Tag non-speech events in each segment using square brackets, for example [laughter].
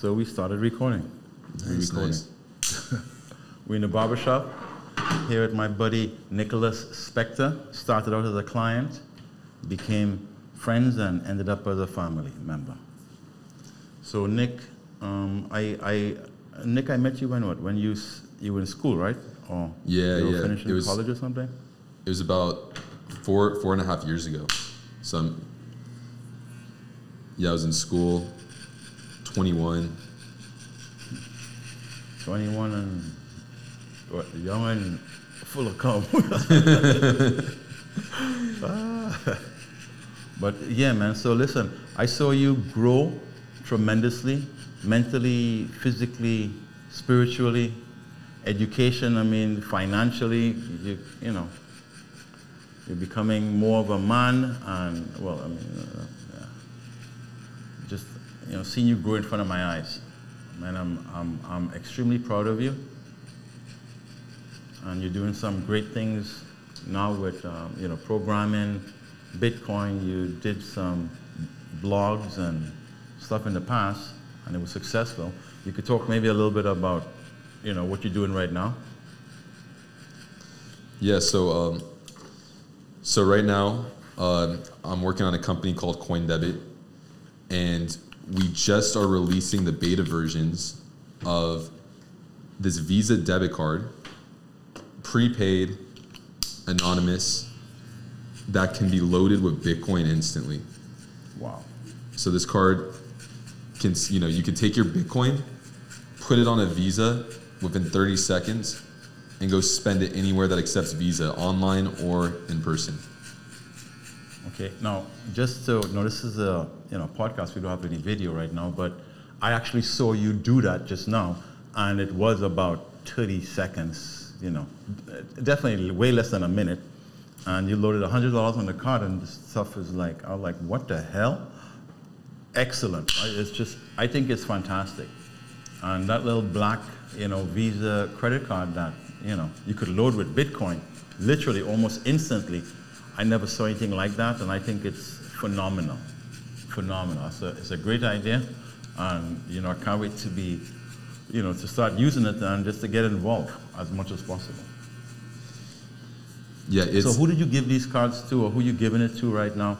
So we started recording. We Nice, recording. nice. [laughs] We're in the barber shop here at my buddy Nicholas Spector. Started out as a client, became friends, and ended up as a family member. So Nick, um, I, I, Nick, I met you when what? When you s- you were in school, right? Or Yeah, you were yeah. finishing It was- college or something. It was about four four and a half years ago. So I'm, yeah, I was in school, 21. 21 and what, young and full of cum. [laughs] Ah. but yeah, man. So listen, I saw you grow tremendously, mentally, physically, spiritually, education. I mean, financially. You, you know, you're becoming more of a man, and well, I mean, uh, you know, seeing you grow in front of my eyes. Man, I'm, I'm, I'm extremely proud of you. And you're doing some great things now with, um, you know, programming, Bitcoin. You did some blogs and stuff in the past, and it was successful. You could talk maybe a little bit about, you know, what you're doing right now. Yeah, so um, so right now um I'm working on a company called CoinDebit, and we just are releasing the beta versions of this Visa debit card, prepaid, anonymous, that can be loaded with Bitcoin instantly. Wow. So this card can, you know, you can take your Bitcoin, put it on a Visa within 30 seconds, and go spend it anywhere that accepts Visa, online or in person. Okay. Now, just so no, this is a you know podcast. We don't have any video right now, but I actually saw you do that just now, and it was about 30 seconds. You know, definitely way less than a minute. And you loaded hundred dollars on the card, and this stuff is like, I was like, what the hell? Excellent. It's just, I think it's fantastic. And that little black, you know, Visa credit card that, you know, you could load with Bitcoin, literally almost instantly. I never saw anything like that, and I think it's phenomenal. Phenomenal. It's a, it's a great idea, and, you know, I can't wait to be, you know, to start using it and just to get involved as much as possible. Yeah, it's so who did you give these cards to, or who you giving it to right now?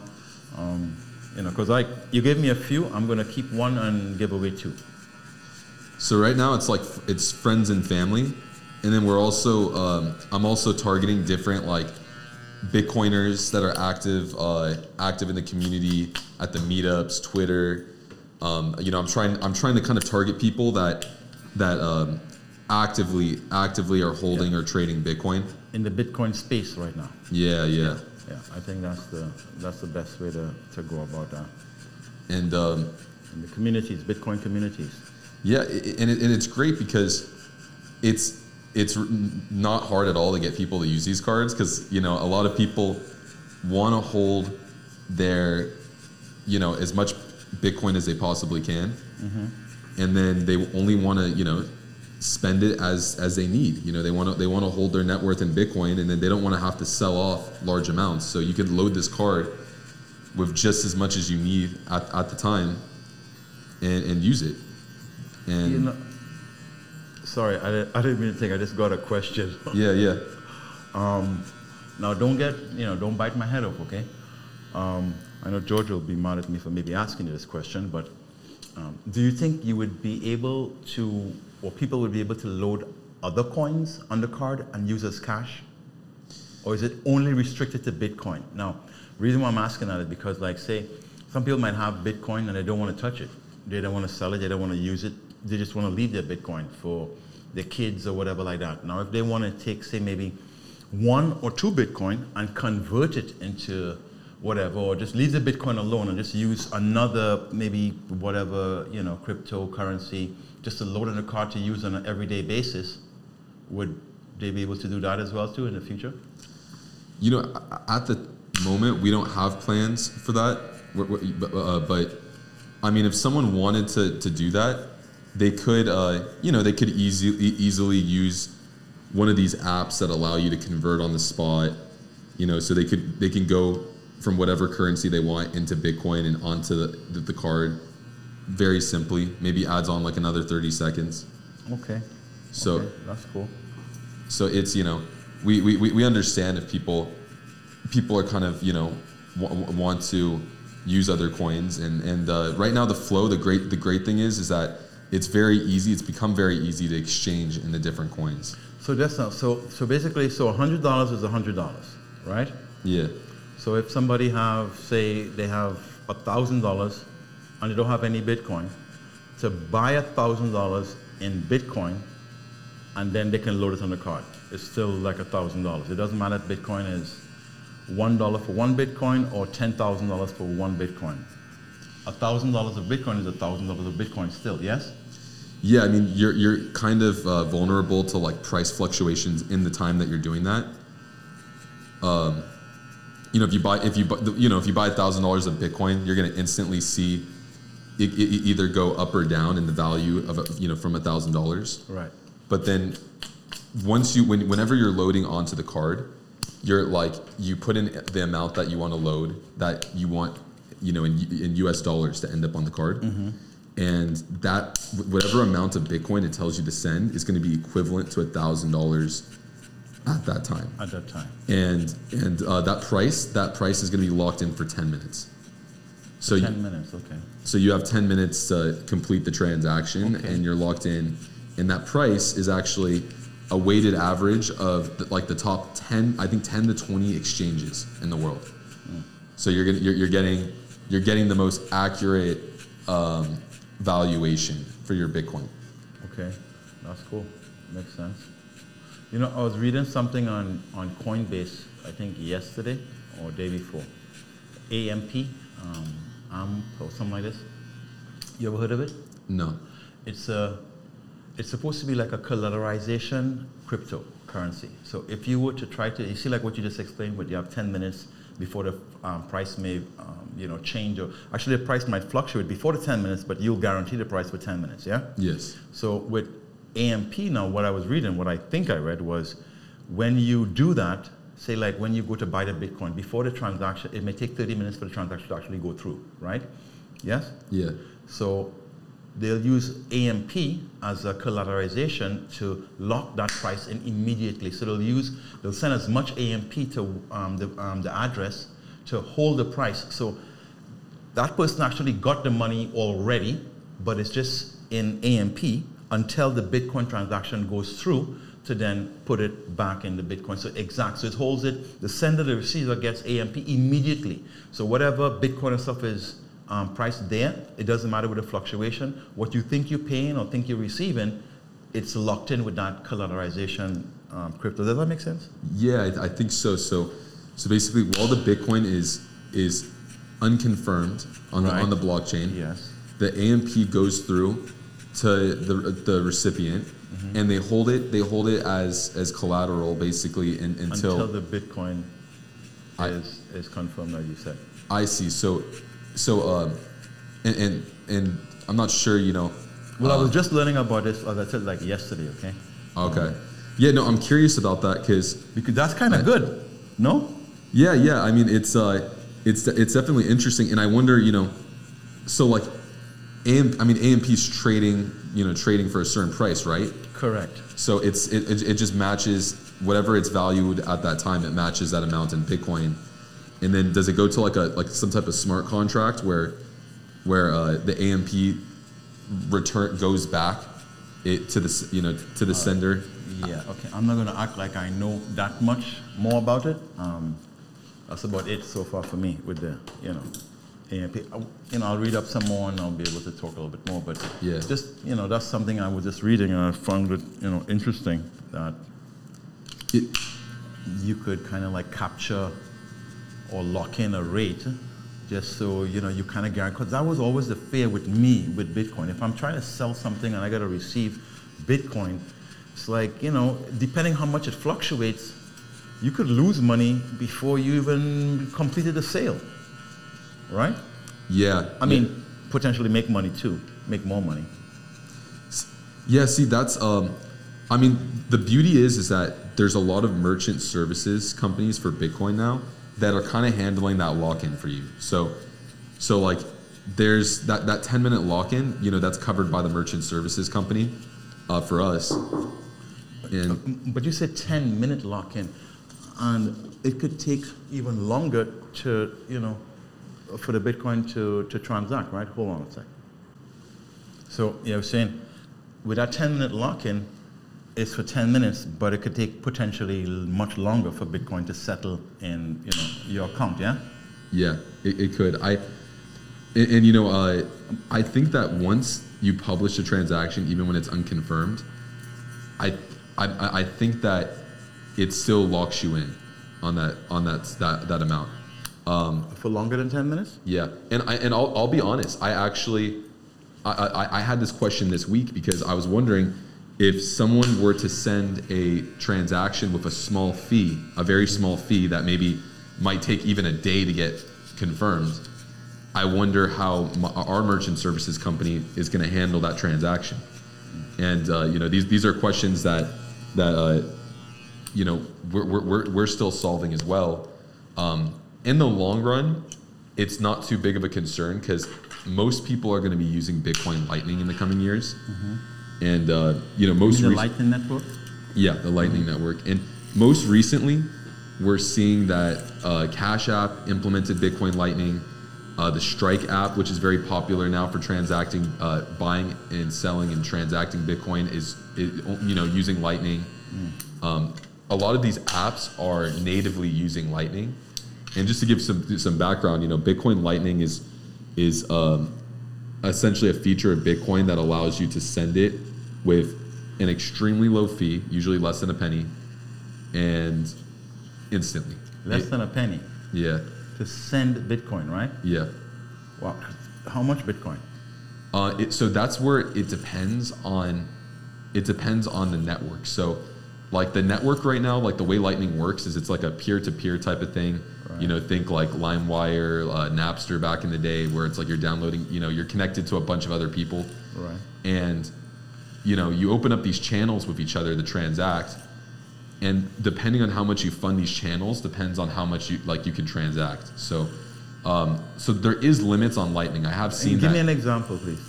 Um, you know, because like you gave me a few, I'm gonna keep one and give away two. so right now it's like it's friends and family, and then we're also um, I'm also targeting different like Bitcoiners that are active uh, active in the community at the meetups, Twitter. Um, you know, I'm trying I'm trying to kind of target people that that um, actively actively are holding or trading Bitcoin. in the Bitcoin space right now. Yeah, yeah. Yeah, I think that's the that's the best way to, to go about that. And um, In the communities, Bitcoin communities. yeah, and, it, and it's great because it's it's not hard at all to get people to use these cards because you know a lot of people want to hold their you know as much Bitcoin as they possibly can, mm-hmm. and then they only want to you know spend it as as they need. You know they want to they want to hold their net worth in Bitcoin, and then they don't want to have to sell off large amounts. So you can load this card with just as much as you need at, at the time, and, and use it. And You know, sorry, I, didn't- I didn't mean to think. I just got a question. [laughs] yeah, yeah. Now, don't get, you know, don't bite my head off, okay? Um, I know George will be mad at me for maybe asking you this question, but um, do you think you would be able to, or people would be able to load other coins on the card and use as cash? Or is it only restricted to Bitcoin? Now, reason why I'm asking that is because, like, say, some people might have Bitcoin and they don't want to touch it. They don't want to sell it, they don't want to use it. They just want to leave their Bitcoin for their kids or whatever like that. Now, if they want to take, say, maybe one or two Bitcoin and convert it into whatever, or just leave the Bitcoin alone and just use another, maybe whatever, you know, cryptocurrency, just to load in a card to use on an everyday basis, would they be able to do that as well, too, in the future? You know, at the moment, we don't have plans for that. Uh, but I mean, if someone wanted to, to do that, they could, uh, you know, they could easily easily use one of these apps that allow you to convert on the spot. You know, so they could they can go from whatever currency they want into Bitcoin and onto the, the, the card. very simply. Maybe adds on like another 30 seconds. Okay. So okay, that's cool. so it's you know we, we, we we understand if people people are kind of you know w- want to use other coins and and uh, right now the flow the great the great thing is is that it's very easy it's become very easy to exchange in the different coins So that's not, so so basically so hundred dollars is hundred dollars, right? yeah So if somebody have say they have thousand dollars and they don't have any Bitcoin, to buy thousand dollars in Bitcoin and then they can load it on the card. It's still like thousand dollars. It doesn't matter if Bitcoin is one dollar for one Bitcoin or ten thousand dollars for one Bitcoin. thousand dollars of Bitcoin is thousand dollars of Bitcoin still, yes? Yeah i mean you're you're kind of uh, vulnerable to like price fluctuations in the time that you're doing that. Um, you know if you buy if you bu- you know if you buy thousand dollars of bitcoin you're going to instantly see it, it either go up or down in the value of you know from a thousand dollars. Right. but then once you when, whenever you're loading onto the card you're like you put in the amount that you want to load that you want you know in, in us dollars to end up on the card and that whatever amount of bitcoin it tells you to send is going to be equivalent to a thousand dollars at that time At that time. and and uh, that price that price is going to be locked in for 10 minutes so you, Ten minutes, okay. so you have 10 minutes to complete the transaction Okay. and you're locked in. And that price is actually a weighted average of the, like the top 10, I think 10 to 20 exchanges in the world. So you're, gonna, you're, you're getting you're getting the most accurate um, valuation for your Bitcoin. Okay, that's cool. Makes sense. You know, I was reading something on, on Coinbase, I think yesterday or day before. AMP, um, AMP or something like this. You ever heard of it? No. It's a, it's supposed to be like a collateralization cryptocurrency. So if you were to try to, you see like what you just explained, but you have 10 minutes before the um, price may, um, you know, change or actually the price might fluctuate before the 10 minutes, but you'll guarantee the price for 10 minutes, yeah? Yes. So with AMP now, what I was reading, what I think I read was when you do that, say like when you go to buy the Bitcoin, before the transaction, it may take 30 minutes for the transaction to actually go through, right? Yes? Yeah. So they'll use AMP as a collateralization to lock that price in immediately. So they'll use, they'll send as much AMP to um, the, um, the address to hold the price. So that person actually got the money already, but it's just in AMP until the Bitcoin transaction goes through to then put it back in the Bitcoin. So exact, so it holds it, the sender, the receiver gets AMP immediately. So whatever Bitcoin and stuff is um, priced there, it doesn't matter with the fluctuation. What you think you're paying or think you're receiving, it's locked in with that collateralization um, crypto. Does that make sense? Yeah, I, I think so. So, so basically, while the Bitcoin is is unconfirmed on the on the blockchain, Yes. the AMP goes through to the the recipient, Mm-hmm. and they hold it. They hold it as as collateral, basically, in, until, Until the Bitcoin I- is, is confirmed, as you said. I see. So, so um, and, and and I'm not sure. You know. Well, I uh, was just learning about this, as I said, like yesterday, okay? okay. Yeah, no, I'm curious about that because Because that's kind of good, no? Yeah, yeah. I mean, it's uh, it's it's definitely interesting, and I wonder, you know, so like, AM, I mean, AMP's trading, you know, trading for a certain price, right? Correct. So it's it, it, it just matches whatever it's valued at that time. It matches that amount in Bitcoin, and then does it go to like a like some type of smart contract where where uh, the AMP return goes back it to the you know to the sender? Yeah, okay. I'm not going to act like I know that much more about it. Um, that's about it so far for me with the, you know, AMP. You know, I'll read up some more and I'll be able to talk a little bit more. But Yeah. just, you know, that's something I was just reading and I found it, you know, interesting that It, you could kind of like capture or lock in a rate just so you know you kind of guarantee because that was always the fear with me with bitcoin if i'm trying to sell something and i got to receive bitcoin it's like you know depending how much it fluctuates you could lose money before you even completed the sale right yeah, i mean potentially make money too make more money Yeah, see, that's um, I mean, the beauty is is that there's a lot of merchant services companies for Bitcoin now that are kind of handling that lock-in for you. So, so like there's that, that 10 minute lock in, you know, that's covered by the merchant services company uh, for us. And But you said 10 minute lock in, and it could take even longer to, you know, for the Bitcoin to, to transact, right? Hold on a sec. So yeah, I was saying with that 10 minute lock in, it's for 10 minutes, but it could take potentially much longer for Bitcoin to settle in, you know, your account, yeah? yeah, it, it could. I, and, and, you know, uh, I think that once you publish a transaction, even when it's unconfirmed, I, I, I think that it still locks you in on that, on that, that, that amount. Um, For longer than 10 minutes? Yeah, and I and I'll, I'll be honest. I actually, I, I, I had this question this week because I was wondering if someone were to send a transaction with a small fee, a very small fee that maybe might take even a day to get confirmed. I wonder how m our merchant services company is going to handle that transaction. And uh, you know, these these are questions that that uh, you know we're, we're, we're, we're still solving as well. Um, in the long run, it's not too big of a concern because most people are going to be using Bitcoin Lightning in the coming years. And uh, you know, most In the rec- Lightning Network? yeah, the Lightning Network. And most recently, we're seeing that uh, Cash App implemented Bitcoin Lightning. Uh, the Strike app, which is very popular now for transacting, uh, buying and selling and transacting Bitcoin, is, is you know using Lightning. Um, a lot of these apps are natively using Lightning. And just to give some some background, you know, Bitcoin Lightning is is um, essentially a feature of Bitcoin that allows you to send it with an extremely low fee, usually less than a penny, and instantly. Less than a penny Yeah, to send Bitcoin, right? yeah. Wow. How much Bitcoin? Uh, it, so that's where it depends on. It depends on the network. So, like the network right now, like the way Lightning works is it's like a peer-to-peer type of thing. You know, think like LimeWire, uh, Napster back in the day, where it's like you're downloading. You know, you're connected to a bunch of other people. Right. and you know you open up these channels with each other to transact and depending on how much you fund these channels depends on how much you like you can transact so um, so there is limits on lightning i have seen And give that me an example, please.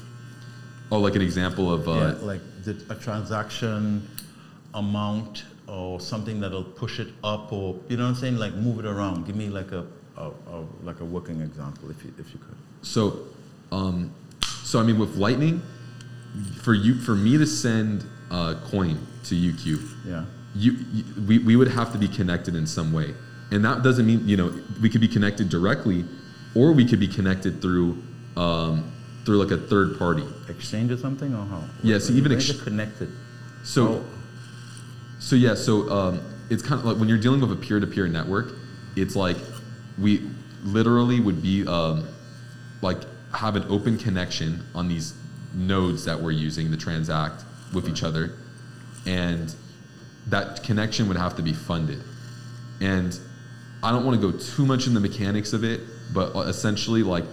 oh like an example of uh, yeah, like the, a transaction amount or something that'll push it up, or you know what I'm saying, like move it around. Give me like a, a, a like a working example, if you if you could. So, um, so I mean, with Lightning, for you, for me to send a coin to UQ, Yeah. you, you we, we would have to be connected in some way, and that doesn't mean you know we could be connected directly, or we could be connected through um, through like a third party. Exchange or something, or how? Yeah, so even ex- connected. So, Oh. So yeah, so um, it's kind of like when you're dealing with a peer-to-peer network, it's like we literally would be um, like have an open connection on these nodes that we're using to transact with each other, and that connection would have to be funded. And I don't want to go too much in the mechanics of it, but uh, essentially, like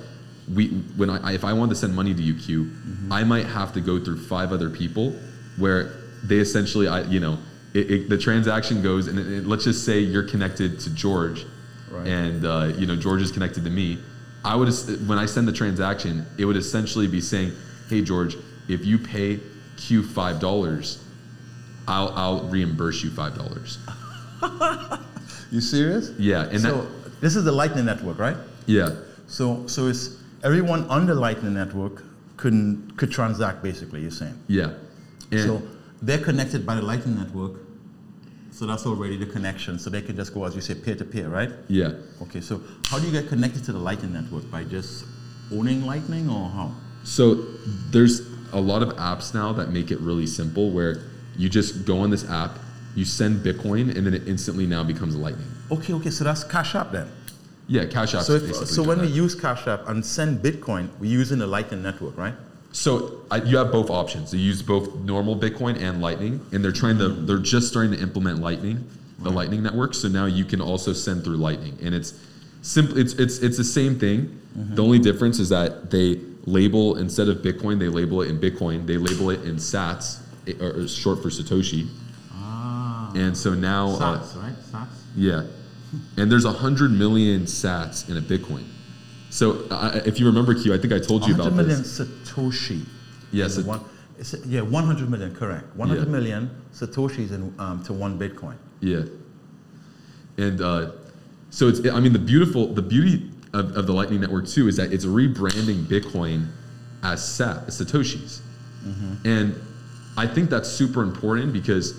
we when I if I wanted to send money to UQ, I might have to go through five other people where they essentially I you know it, it, the transaction goes and it, let's just say you're connected to George, Right. and uh, you know George is connected to me. I would when I send the transaction, it would essentially be saying, "Hey George, if you pay Q five dollars, I'll I'll reimburse you five dollars." [laughs] You serious? Yeah, and so this is the Lightning Network, right? yeah. So so it's everyone on the Lightning Network could could transact basically. You're saying. Yeah. And so they're connected by the Lightning Network. So that's already the connection. So they can just go, as you say, peer to peer, right? yeah. Okay. So how do you get connected to the Lightning Network by just owning Lightning, or how? So there's a lot of apps now that make it really simple where you just go on this app, you send Bitcoin, and then it instantly now becomes Lightning. Okay. Okay. So that's Cash App then. Yeah, Cash App. So if, so when we use Cash App and send Bitcoin, we're using the Lightning Network, right? So I, you have both options. You use both normal Bitcoin and Lightning, and they're trying to. They're just starting to implement Lightning, the Lightning network. So now you can also send through Lightning, and it's simple. It's it's it's the same thing. The only difference is that they label instead of Bitcoin, they label it in Bitcoin. They label it in Sats, eh, or, or short for Satoshi. Ah. And so now, uh, Sats, right? Sats. yeah, and there's a hundred million Sats in a Bitcoin. So I, if you remember, Q, I think I told you about million this. Satoshi. Yes, it- one, yeah, 100 million, correct. 100 Yeah. million Satoshis in, um, to one Bitcoin. Yeah. And uh, so it's, I mean, the beautiful, the beauty of, of the Lightning Network too is that it's rebranding Bitcoin as Sa- Satoshis. And I think that's super important because,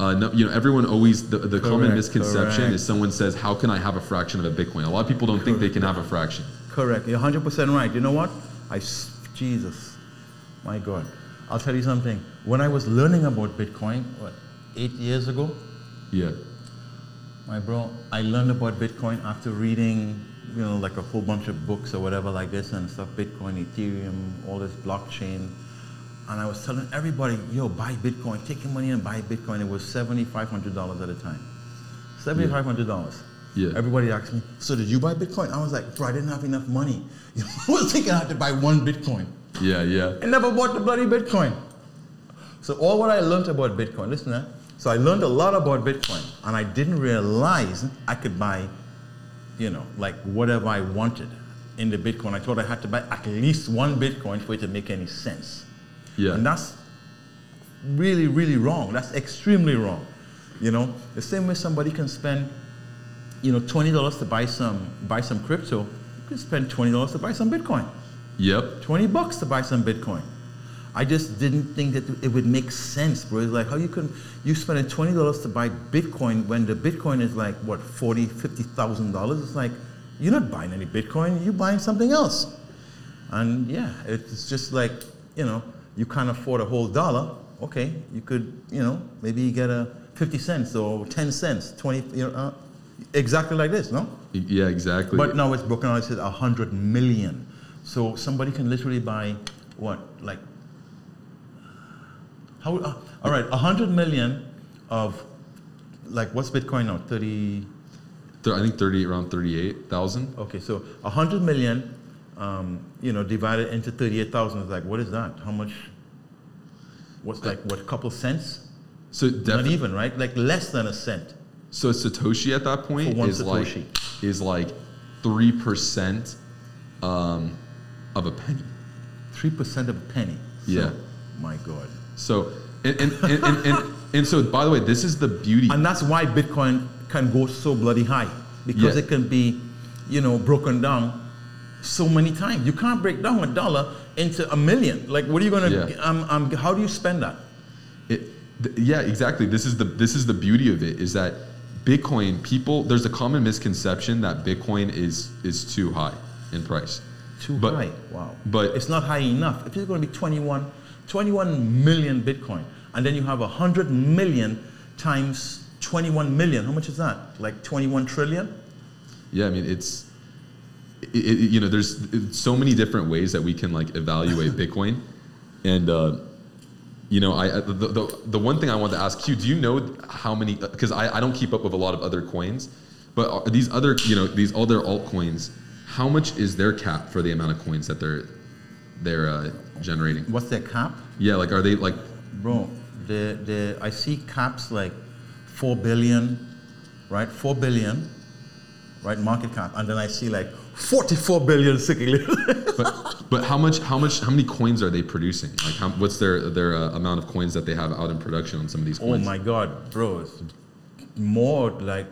uh, no, you know, everyone always, the, the common misconception correct. is someone says, how can I have a fraction of a Bitcoin? A lot of people don't think they can have a fraction. Correct. You're 100% right. You know what? I, Jesus, my God. I'll tell you something. When I was learning about Bitcoin, what, eight years ago, Yeah. my bro, I learned about Bitcoin after reading, you know, like a whole bunch of books or whatever like this and stuff, Bitcoin, Ethereum, all this blockchain. And I was telling everybody, yo, buy Bitcoin, take your money and buy Bitcoin. It was $7,500 at a time. $7,500. Yeah. Everybody asked me, so did you buy Bitcoin? I was like, bro, I didn't have enough money. [laughs] I was thinking I had to buy one Bitcoin. Yeah, yeah. I never bought the bloody Bitcoin. So all what I learned about Bitcoin, listen, so I learned a lot about Bitcoin, and I didn't realize I could buy, you know, like whatever I wanted in the Bitcoin. I thought I had to buy at least one Bitcoin for it to make any sense. Yeah. And that's really, really wrong. That's extremely wrong. You know, the same way somebody can spend, you know, twenty dollars to buy some buy some crypto, you could spend twenty dollars to buy some Bitcoin. Yep. 20 bucks to buy some Bitcoin. I just didn't think that it would make sense, bro. It's like how you can you spending twenty dollars to buy Bitcoin when the Bitcoin is like what forty, fifty thousand dollars. It's like you're not buying any Bitcoin, you're buying something else. And yeah, it's just like you know you can't afford a whole dollar. Okay, you could you know maybe you get a fifty cents or ten cents, twenty. You know, uh, exactly like this, no? Yeah, exactly. But now it's broken out. It says a hundred million. So somebody can literally buy what, like, how? Uh, all right, a hundred million of, like, what's Bitcoin now? Thirty. I think 30, around 38,000. Okay, so a hundred million, um, you know, divided into thirty-eight thousand is like, what is that? How much? What's like what? Couple cents? So Not even right? Like less than a cent. So Satoshi at that point is Satoshi. like is like three percent um, of a penny. Three percent of a penny. So, Yeah. My God. So and and, and, and, and and so by the way, this is the beauty. And that's why Bitcoin can go so bloody high because Yeah. it can be, you know, broken down so many times. You can't break down a dollar into a million. Like, what are you gonna? Yeah. Um, um, how do you spend that? It, th- yeah, exactly. This is the this is the beauty of it is that Bitcoin people there's a common misconception that Bitcoin is is too high in price. Too But- high. Wow. but- it's not high enough. If it's going to be 21, 21 million Bitcoin, and then you have 100 million times 21 million, how much is that? Like 21 trillion? Yeah, I mean it's it, it, you know there's so many different ways that we can like evaluate [laughs] Bitcoin, and uh, you know I the, the the one thing I want to ask you, do you know how many? Because I, I don't keep up with a lot of other coins, but these other you know these other altcoins, how much is their cap for the amount of coins that they're they're uh, generating? What's their cap? Yeah, like are they like Bro, the, the, I see caps like 4 billion, right? 4 billion, right? Market cap. And then I see like 44 billion circulating. [laughs] but but how much how much how many coins are they producing? Like how, what's their their uh, amount of coins that they have out in production on some of these oh coins? my God, bro. It's more like,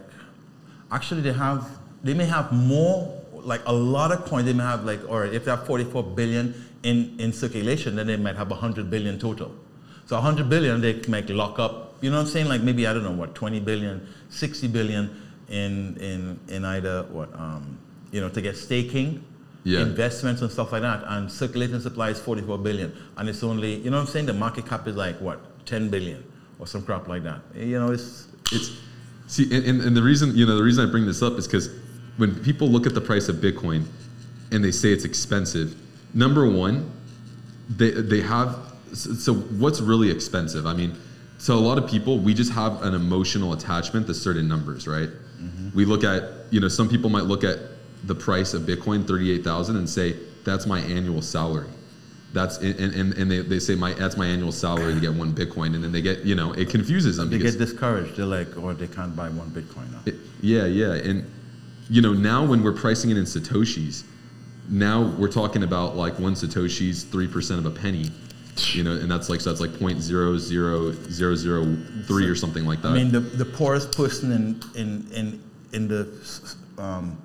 actually, they have, they may have more, like a lot of coins. They may have like, or if they have 44 billion in, in circulation, then they might have 100 billion total. So 100 billion, they might lock up, you know what I'm saying? Like maybe, I don't know, what, 20 billion, 60 billion in, in, in either, what, um, you know, to get staking, Yeah. investments and stuff like that. And circulating supply is 44 billion. And it's only, you know what I'm saying? The market cap is like, what, 10 billion or some crap like that. You know, it's, it's see and, and, the reason you know the reason i bring this up is because when people look at the price of bitcoin and they say it's expensive number one they they have so so what's really expensive i mean so a lot of people we just have an emotional attachment to certain numbers right mm-hmm. we look at you know some people might look at the price of bitcoin 38000 and say that's my annual salary that's and, and, and they, they say my that's my annual salary to get one bitcoin and then they get you know it confuses them they get discouraged. They're like, or they can't buy one Bitcoin now. it- yeah, yeah, and you know now when we're pricing it in satoshis, now we're talking about like one satoshi's three percent of a penny, you know, and that's like so that's like point zero zero zero zero three or something like that. I mean, the, the poorest person in in in in the um,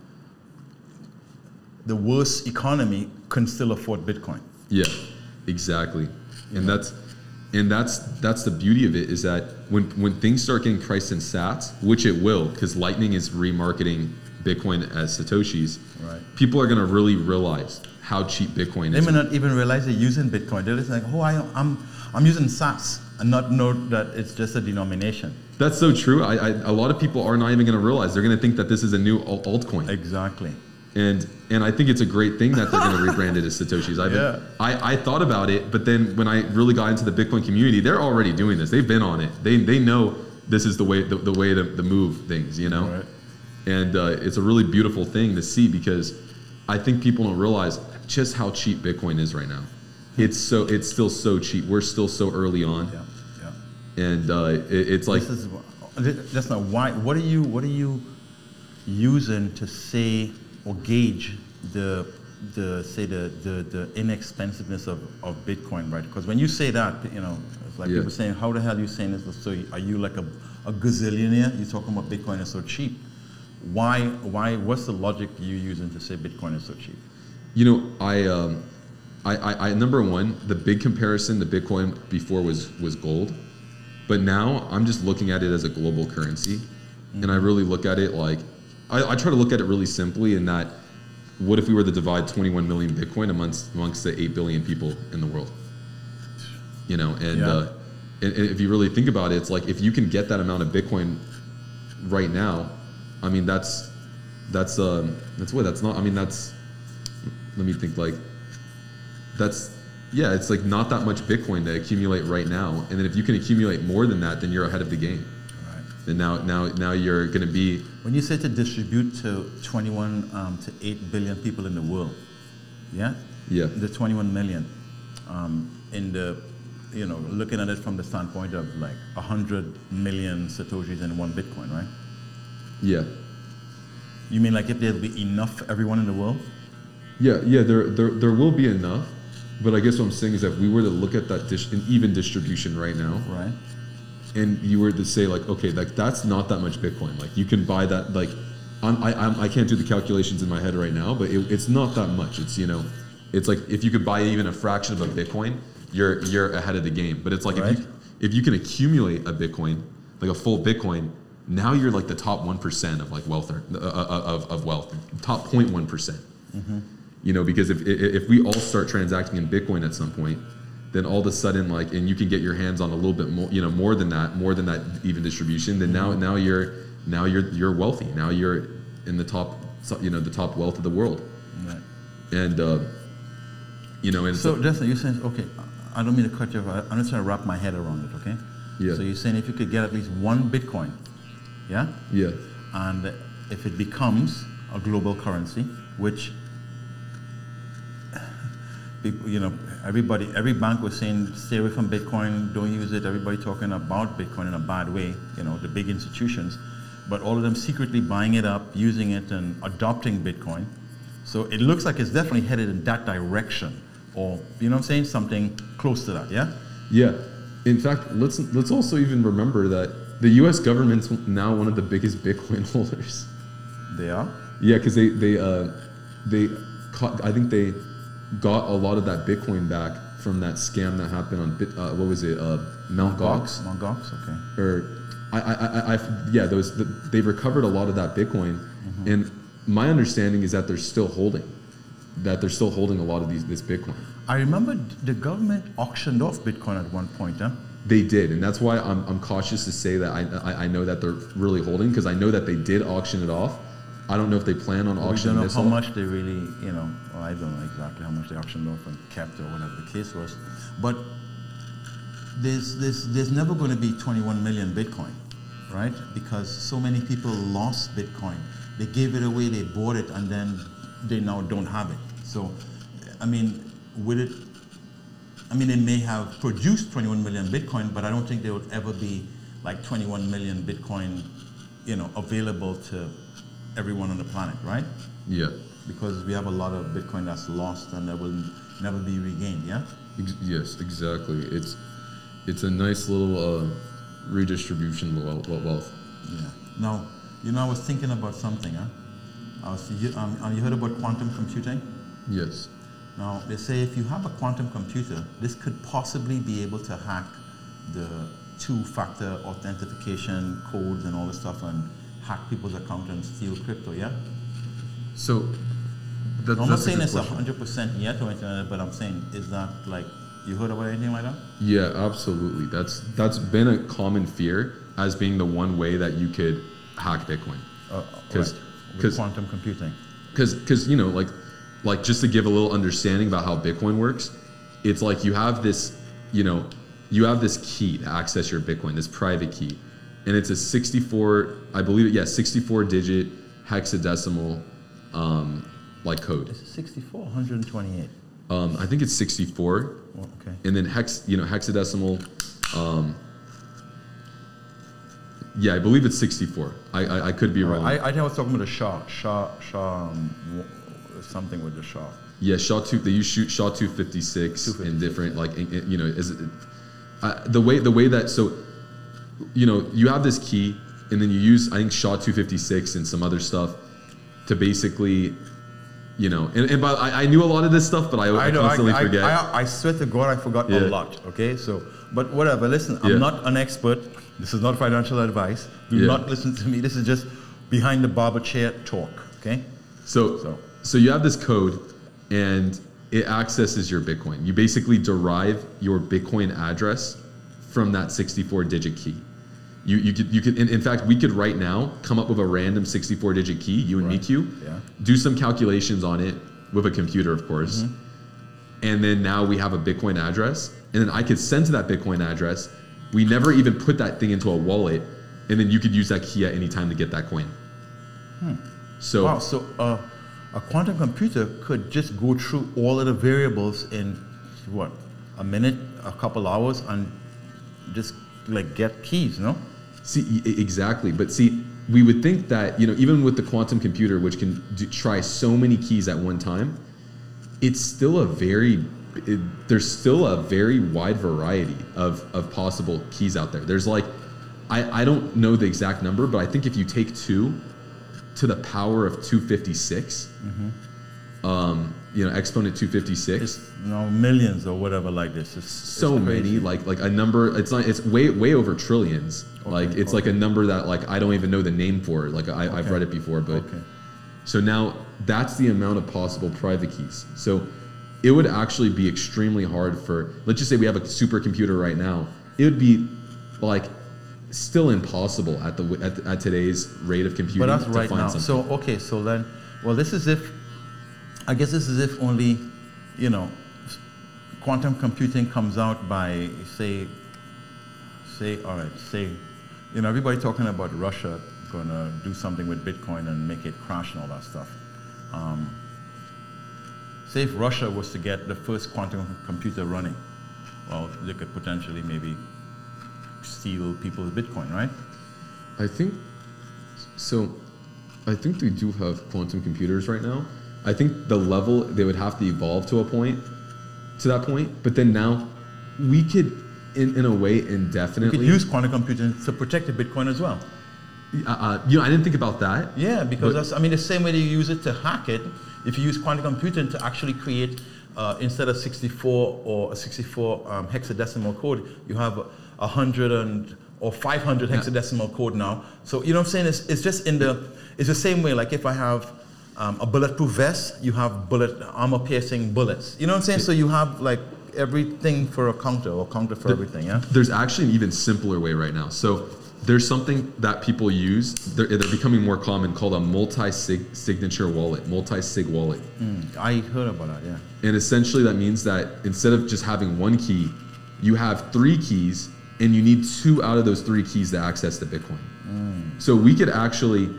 the worst economy can still afford Bitcoin. Yeah, exactly. And that's and that's that's the beauty of it is that when when things start getting priced in sats, which it will, because Lightning is remarketing Bitcoin as satoshis, Right. people are gonna really realize how cheap Bitcoin They is. They may not even realize they're using Bitcoin. They're just like, oh, I, I'm I'm using Sats, and not know that it's just a denomination. That's so true. I, I a lot of people are not even gonna realize they're gonna think that this is a new altcoin. Exactly. And and I think it's a great thing that they're going [laughs] to rebrand it as satoshis. I've Yeah. been, I I thought about it, but then when I really got into the Bitcoin community, they're already doing this. They've been on it. They they know this is the way the, the way to, to move things, you know. Right. And uh, it's a really beautiful thing to see because I think people don't realize just how cheap Bitcoin is right now. It's so it's still so cheap. We're still so early on, Yeah. Yeah. and uh, it, it's like this is that's not why. What are you What are you using to say or gauge the the say the the, the inexpensiveness of, of Bitcoin, right? Because when you say that, you know, it's like Yeah. people saying, "How the hell are you saying this?" So are you like a, a gazillionaire? You're talking about Bitcoin is so cheap. Why Why? What's the logic you using to say Bitcoin is so cheap? You know, I, um, I, I, I, number one, the big comparison the Bitcoin before was was gold, but now I'm just looking at it as a global currency, and I really look at it like, I, I try to look at it really simply in that, what if we were to divide 21 million Bitcoin amongst amongst the 8 billion people in the world? You know, and, Yeah. uh, and, and if you really think about it, it's like if you can get that amount of Bitcoin right now, I mean that's that's um that's what that's not. I mean that's let me think like that's yeah it's like not that much bitcoin to accumulate right now and then if you can accumulate more than that then you're ahead of the game Then now now now you're going to be When you say to distribute to 21 um, to 8 billion people in the world, yeah? yeah The 21 million, um, in the, you know, looking at it from the standpoint of like 100 million Satoshis in one Bitcoin, right? yeah You mean like if there'll be enough for everyone in the world? yeah yeah there there, there will be enough but i guess what i'm saying is that if we were to look at that dis- an even distribution right now Right? And you were to say like okay like that's not that much bitcoin. Like you can buy that like I'm, I, I'm, I can't do the calculations in my head right now but it, it's not that much. It's you know it's like if you could buy even a fraction of a bitcoin you're you're ahead of the game. But it's like if you if you can accumulate a bitcoin like a full bitcoin now you're like the top 1% of like wealth or, uh, uh, of, of wealth. Top 0.1%. You know because if if we all start transacting in bitcoin at some point then all of a sudden like and you can get your hands on a little bit more you know more than that more than that even distribution then now now you're now you're you're wealthy now you're in the top you know the top wealth of the world Right. and uh, you know and So, Justin, you're saying, okay, I don't mean to cut you off. I'm just trying to wrap my head around it, okay? Yeah. So you're saying if you could get at least one Bitcoin, yeah? yeah And if it becomes a global currency, which people, you know, everybody, every bank was saying stay away from Bitcoin, don't use it. Everybody talking about Bitcoin in a bad way, you know, the big institutions, but all of them secretly buying it up, using it, and adopting Bitcoin. So it looks like it's definitely headed in that direction, or you know what I'm saying, something close to that, yeah. yeah in fact let's let's also even remember that the us government's now one of the biggest bitcoin [laughs] holders They are. Yeah, because they they uh, they I think they got a lot of that Bitcoin back from that scam that happened on Bit, uh, what was it uh, Mount Gox Mount Gox, okay. or I, I, I, I yeah those the, they've recovered a lot of that Bitcoin Mm-hmm. and my understanding is that they're still holding that they're still holding a lot of these this Bitcoin. I remember the government auctioned off Bitcoin at one point, huh? They did, and that's why I'm, I'm cautious to say that I, I, I know that they're really holding because I know that they did auction it off. I don't know if they plan on auctioning. We don't know how off. much they really, you know, well, I don't know exactly how much they auctioned off and kept or whatever the case was. But there's, there's, there's never going to be 21 million Bitcoin, right? Because so many people lost Bitcoin. They gave it away, they bought it, and then they now don't have it. So, I mean, would it, I mean, they may have produced 21 million Bitcoin, but I don't think there would ever be like 21 million Bitcoin, you know, available to everyone on the planet, right? Yeah. because we have a lot of Bitcoin that's lost and that will never be regained. Yeah. Ex- yes, exactly. It's it's a nice little uh, redistribution of wealth. Yeah. Now, you know, I was thinking about something. Huh? I was, you, um, uh, you heard about quantum computing? Yes. Now, they say if you have a quantum computer, this could possibly be able to hack the two-factor authentication codes and all this stuff and hack people's account and steal crypto, yeah? So, that, I'm not saying it's question. 100% yet or anything but I'm saying, is that like, you heard about anything like that? Yeah, absolutely. That's that's been a common fear as being the one way that you could hack Bitcoin. Uh, 'Cause- right. With 'cause- quantum computing. because because you know like like just to give a little understanding about how bitcoin works it's like you have this you know you have this key to access your bitcoin this private key and it's a 64 i believe it yeah 64 digit hexadecimal um, like code It's 64 128? um, i think it's 64 Oh, okay. and then hex you know hexadecimal um, yeah i believe it's 64 i i, I could be wrong I, I think I was talking about a SHA, SHA, SHA, um, something with the SHA. Yeah, SHA two. They use shoot SHA two fifty six in 256, different like in- in- you know is it, uh, the way the way that so you know you have this key and then you use I think SHA two fifty six and some other stuff to basically you know and, and by, I, I knew a lot of this stuff but I, I, I know. constantly I, forget. I, I, swear to God, I forgot Yeah. a lot. Okay, so but whatever. Listen, I'm Yeah. not an expert. This is not financial advice. Do Yeah. not listen to me. This is just behind the barber chair talk. Okay. So, So- so, you have this code, and it accesses your Bitcoin. You basically derive your Bitcoin address from that 64-digit key. You, you could, you could in, in fact, we could right now come up with a random 64-digit key, you and me, Right. Q, Yeah. do some calculations on it with a computer, of course, Mm-hmm. and then now we have a Bitcoin address, and then I could send to that Bitcoin address. We never even put that thing into a wallet, and then you could use that key at any time to get that coin. Hmm. So. Wow. So uh, a quantum computer could just go through all of the variables in what a minute, a couple hours, and just like get keys. No. See, exactly. But see, we would think that, you know, even with the quantum computer, which can do, try so many keys at one time, it's still a very, it, there's still a very wide variety of, of possible keys out there. There's like, I, I don't know the exact number, but I think if you take two to the power of 256, um, you know, exponent 256, It's you know millions or whatever like this. It's, so it's many like like a number it's not. it's way way over trillions like it's like a number that like i don't even know the name for it. like I, i've Okay. read it before but Okay. so now that's the amount of possible private keys so it would actually be extremely hard for let's just say we have a supercomputer right now it would be like still impossible at the at, at today's rate of computing But that's right now. something. So okay, so then, well, this is if, I guess this is if only, you know, quantum computing comes out by say, say, all right, say, you know, everybody talking about Russia gonna do something with Bitcoin and make it crash and all that stuff. Um, say if Russia was to get the first quantum computer running, well, they could potentially maybe steal people's Bitcoin, right? I think so. I think they do have quantum computers right now. I think the level they would have to evolve to a point, to that point. But then now, we could, in, in a way, indefinitely. You could use quantum computing to protect the Bitcoin as well. uh, you know, I didn't think about that. Yeah, because that's, I mean, the same way you use it to hack it, if you use quantum computing to actually create, uh, instead of 64 or a 64 um, hexadecimal code, you have a 100 and, or 500 hexadecimal code now. So, you know what I'm saying? It's, it's just in the, it's the same way, like if I have um, a bulletproof vest, you have bullet, armor piercing bullets. You know what I'm saying? So you have like everything for a counter or counter for everything, yeah? There's actually an even simpler way right now. So there's something that people use. They're, they're becoming more common called a multi-sig signature wallet, multi-sig wallet. Mm, I heard about that, yeah. And essentially, that means that instead of just having one key, you have three keys, and you need two out of those three keys to access the Bitcoin. So we could actually,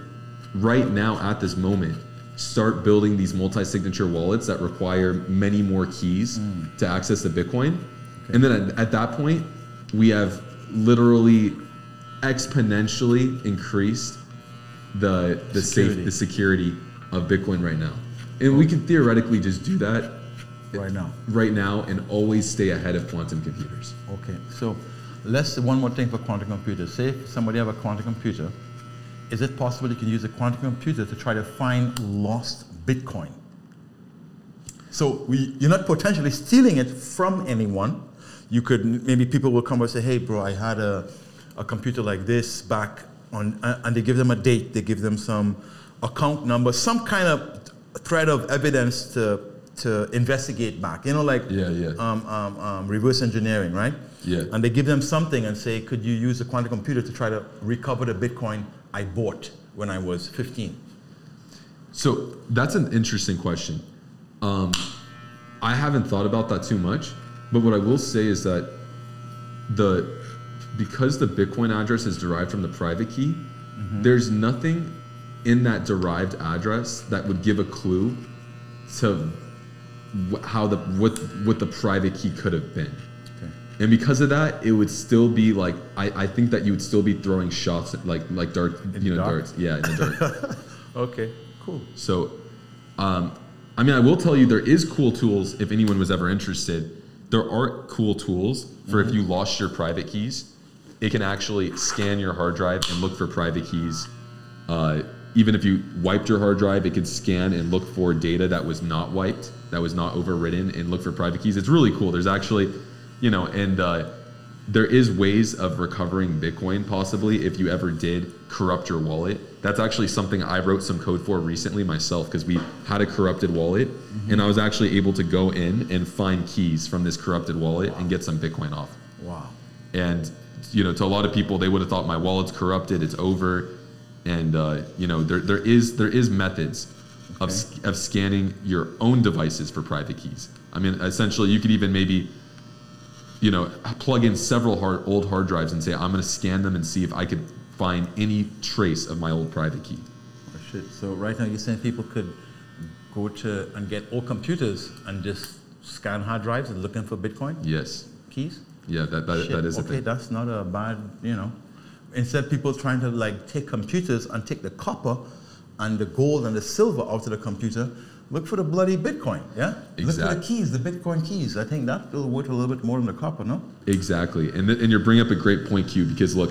right now at this moment, start building these multi-signature wallets that require many more keys hmm. to access the Bitcoin. And then at, at that point, we have literally exponentially increased the the Security. safe the security of Bitcoin right now. And we oh. can theoretically just do that Right now. right now and always stay ahead of quantum computers. Okay, so let's one more thing for quantum computers. Say if somebody have a quantum computer, is it possible you can use a quantum computer to try to find lost Bitcoin? So we, you're not potentially stealing it from anyone. You could maybe people will come and say, "Hey, bro, I had a, a computer like this back on," and they give them a date, they give them some account number, some kind of thread of evidence to to investigate back. You know, like Yeah, yeah. Um, um, um, reverse engineering, right? Yeah. And they give them something and say, "Could you use a quantum computer to try to recover the Bitcoin I bought when I was 15?" So that's an interesting question. Um, I haven't thought about that too much, but what I will say is that the because the Bitcoin address is derived from the private key, there's nothing in that derived address that would give a clue to how the what what the private key could have been. And because of that, it would still be like I, I think that you would still be throwing shots like like dart In you know dark? darts yeah in the dark. [laughs] Okay, cool. So, um, I mean, I will tell you there is cool tools if anyone was ever interested. There are cool tools for if you lost your private keys. It can actually scan your hard drive and look for private keys. Uh, even if you wiped your hard drive, it could scan and look for data that was not wiped, that was not overwritten, and look for private keys. It's really cool. There's actually, you know, and uh, there is ways of recovering Bitcoin possibly if you ever did corrupt your wallet. That's actually something I wrote some code for recently myself because we had a corrupted wallet and I was actually able to go in and find keys from this corrupted wallet and get some Bitcoin off. Wow. And you know, to a lot of people, they would have thought my wallet's corrupted, it's over. And uh, you know, there, there is there is methods of, of scanning your own devices for private keys. I mean, essentially, you could even maybe you know plug in several hard, old hard drives and say, I'm going to scan them and see if I could find any trace of my old private key. Oh, shit. So right now you're saying people could go to and get old computers and just scan hard drives and looking for Bitcoin Yes, keys? yeah, that that, Shit, that is a okay, thing. that's not a bad, you know. Instead, people trying to like take computers and take the copper and the gold and the silver out of the computer. Look for the bloody Bitcoin, yeah. Look for the keys, the Bitcoin keys. I think that will worth a little bit more than the copper, no? Exactly, and th- and you're bringing up a great point, Q. Because look,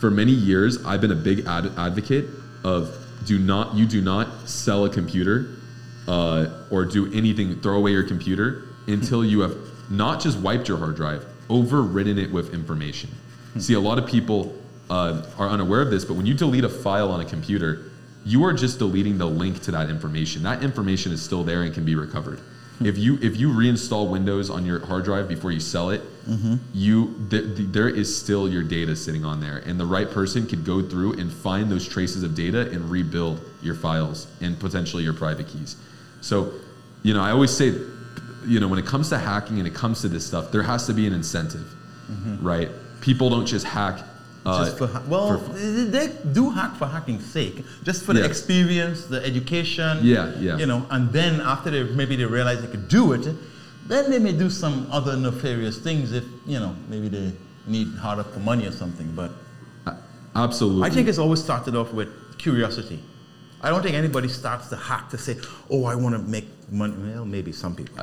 for many years I've been a big ad- advocate of do not you do not sell a computer uh, or do anything throw away your computer until you have not just wiped your hard drive, overridden it with information. See, a lot of people uh, are unaware of this, but when you delete a file on a computer, you are just deleting the link to that information. That information is still there and can be recovered. Hmm. If you if you reinstall Windows on your hard drive before you sell it, mm-hmm. you th- th- there is still your data sitting on there, and the right person could go through and find those traces of data and rebuild your files and potentially your private keys. So, you know, I always say, you know, when it comes to hacking and it comes to this stuff, there has to be an incentive, mm-hmm. right? People don't just hack. Uh, just for ha- well, for- they do hack for hacking's sake, just for the experience, the education. Yeah, yeah. You know, and then after they maybe they realize they could do it, then they may do some other nefarious things if you know maybe they need hard up for money or something. But absolutely. I think it's always started off with curiosity. I don't think anybody starts to hack to say, "Oh, I want to make money." Well, maybe some people.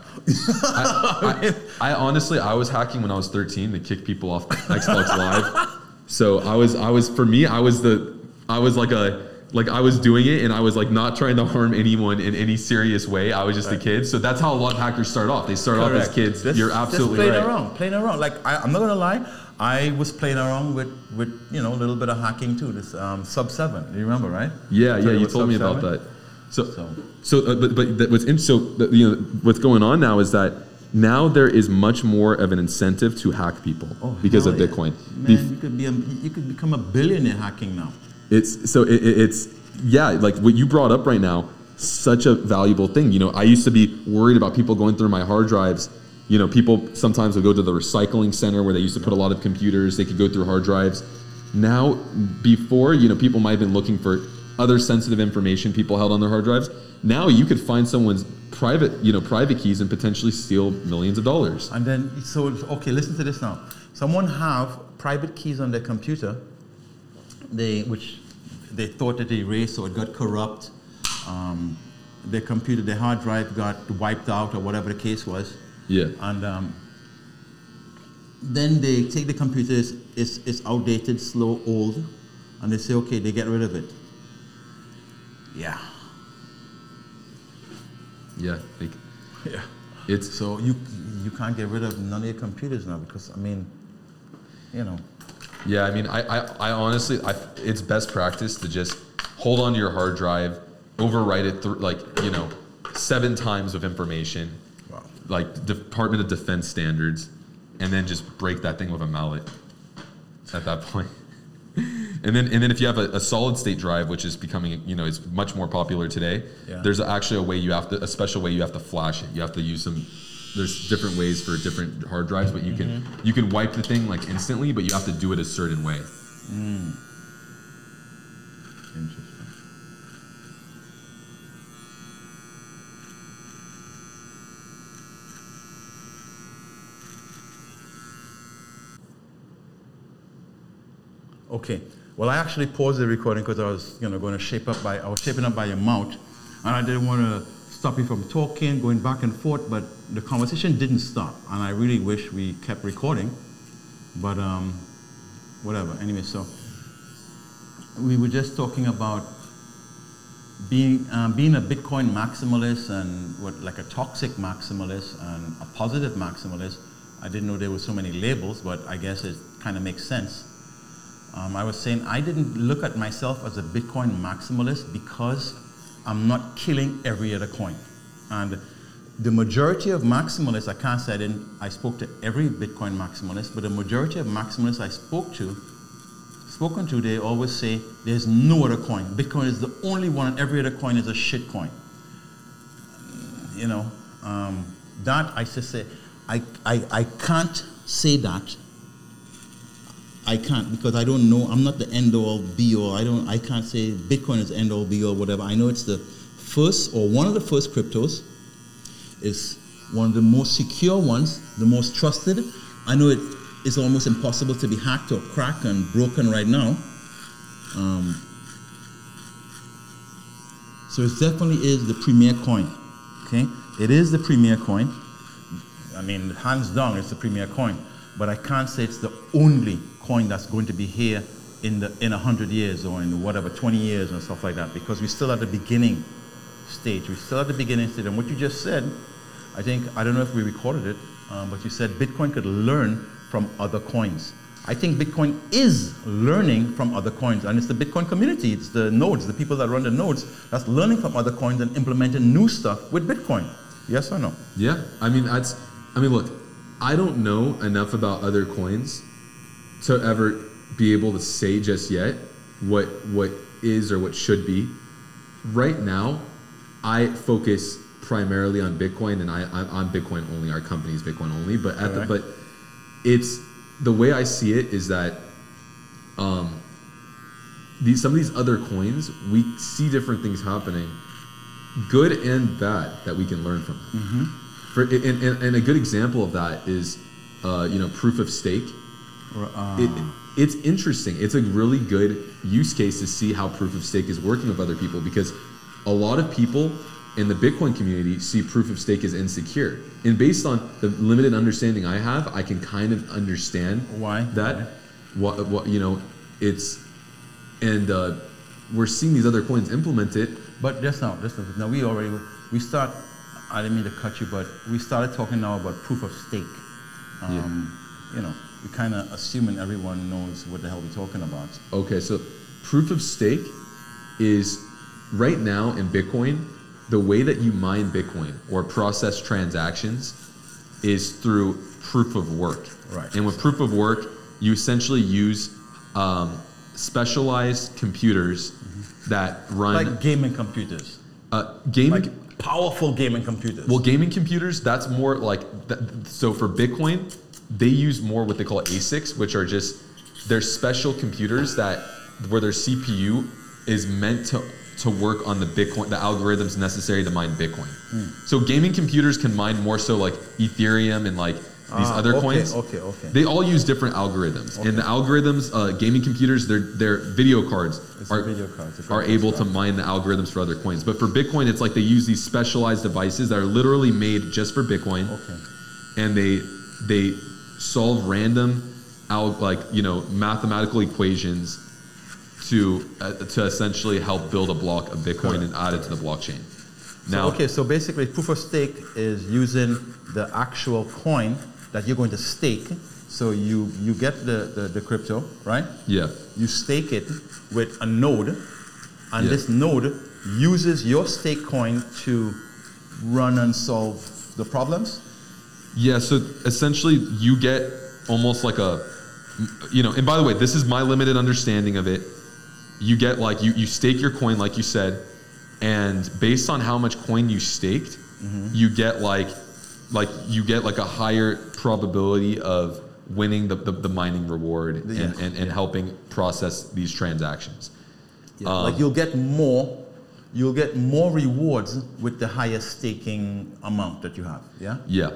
I, I honestly, I was hacking when I was 13 to kick people off [laughs] Xbox Live. So I was, I was for me, I was the, I was like a, like I was doing it, and I was like not trying to harm anyone in any serious way. I was just a kid. So that's how a lot of hackers start off. They start off as kids. You're absolutely just playing right. around, playing around. Like I, I'm not gonna lie, I was playing around with with you know a little bit of hacking too. This um, sub seven, you remember, right? Yeah, yeah, you told me about seven. that. So, So- so, uh, but but that what's in, so you know what's going on now is that now there is much more of an incentive to hack people because Oh, hell of yeah. Bitcoin. Man, Bef- you could be a, you could become a billionaire hacking now. It's so it- it's yeah, like what you brought up right now, such a valuable thing. You know, I used to be worried about people going through my hard drives. You know, people sometimes would go to the recycling center where they used to put a lot of computers. They could go through hard drives. Now, before you know, people might have been looking for other sensitive information people held on their hard drives. Now you could find someone's private, you know, private keys and potentially steal millions of dollars. And then so okay, listen to this now. Someone have private keys on their computer, they which they thought that they erased or it got corrupt. Um, their computer, their hard drive got wiped out or whatever the case was. Yeah. And um, then they take the computer, it's, it's, it's outdated, slow, old, and they say, okay, they get rid of it. Yeah. Yeah. Like, Yeah. it's So you you can't get rid of none of your computers now because I mean, you know, Yeah, I mean, I, I, I honestly, I, it's best practice to just hold on to your hard drive, overwrite it through, like, you know, seven times of information, Wow. like Department of Defense standards, and then just break that thing with a mallet at that point. And then, and then if you have a, a solid state drive, which is becoming, you know, it's much more popular today. Yeah. There's actually a way you have to, a special way you have to flash it. You have to use some. There's different ways for different hard drives, but you can mm-hmm. you can wipe the thing like instantly, but you have to do it a certain way. Hmm. interesting. Okay. Well, I actually paused the recording because I was, you know, going to shape up by, I was shaping up by your mouth, and I didn't want to stop you from talking, going back and forth, but the conversation didn't stop, and I really wish we kept recording, but um, whatever. Anyway, so we were just talking about being um, being a Bitcoin maximalist and what like a toxic maximalist and a positive maximalist. I didn't know there were so many labels, but I guess it kind of makes sense. Um, I was saying I didn't look at myself as a Bitcoin maximalist because I'm not killing every other coin. And the majority of maximalists, I can't say I didn't, I spoke to every Bitcoin maximalist, but the majority of maximalists I spoke to, spoken to, they always say there's no other coin. Bitcoin is the only one, and every other coin is a shit coin. You know, um, that I just say, I, I, I can't say that I can't because I don't know. I'm not the end all be all. I don't. I can't say Bitcoin is end all be all whatever. I know it's the first or one of the first cryptos. It's one of the most secure ones, the most trusted. I know it is almost impossible to be hacked or cracked and broken right now. Um, so it definitely is the premier coin. Okay, it is the premier coin. I mean, hands down, it's the premier coin. But I can't say it's the only coin that's going to be here in the in a hundred years or in whatever 20 years and stuff like that because we're still at the beginning stage. We're still at the beginning stage. And what you just said, I think I don't know if we recorded it, um, but you said Bitcoin could learn from other coins. I think Bitcoin is learning from other coins, and it's the Bitcoin community, it's the nodes, the people that run the nodes, that's learning from other coins and implementing new stuff with Bitcoin. Yes or no? Yeah, I mean that's. I mean, look, I don't know enough about other coins to ever be able to say just yet what what is or what should be. Right now, I focus primarily on Bitcoin, and I I'm on Bitcoin only. Our company is Bitcoin only, but at the, but it's the way I see it is that um, these some of these other coins we see different things happening, good and bad that we can learn from. For and, and, and a good example of that is, uh, you know, proof of stake. Uh, It, it's interesting. It's a really good use case to see how proof of stake is working with other people because a lot of people in the Bitcoin community see proof of stake as insecure. And based on the limited understanding I have, I can kind of understand Why? that. What, what you know, it's and uh, we're seeing these other coins implement it. But just now, just now, now we already we start. I didn't mean to cut you, but we started talking now about proof of stake. Um, You know, we kind of assuming everyone knows what the hell we're talking about. Okay, so proof of stake is right now in Bitcoin, the way that you mine Bitcoin or process transactions is through proof of work. Right. And with proof of work, you essentially use um, specialized computers that run Like gaming computers, uh, gaming. like powerful gaming computers. Well, gaming computers, that's more like, th- so for Bitcoin, they use more what they call ASICs, which are just, they're special computers that, where their CPU is meant to, to work on the Bitcoin, the algorithms necessary to mine Bitcoin. So gaming computers can mine more so like Ethereum and like these Ah, other okay, coins. okay, okay. They all use different algorithms, and the algorithms, uh, gaming computers, their their video cards It's are video cards, are able to mine the algorithms for other coins. But for Bitcoin, it's like they use these specialized devices that are literally made just for Bitcoin Okay. and they they solve random out like you know mathematical equations to uh, to essentially help build a block of Bitcoin and add it to the blockchain. So, Now, okay, so basically, proof of stake is using the actual coin that you're going to stake. So you you get the, the, the crypto, right? yeah, You stake it with a node, and Yeah. this node uses your stake coin to run and solve the problems. Yeah. So essentially, you get almost like a you know. And by the way, this is my limited understanding of it. You get like you you stake your coin, like you said, and based on how much coin you staked, you get like like you get like a higher probability of winning the, the, the mining reward and, Yeah. and, and helping process these transactions. Um, like you'll get more, you'll get more rewards with the higher staking amount that you have. Yeah. Yeah.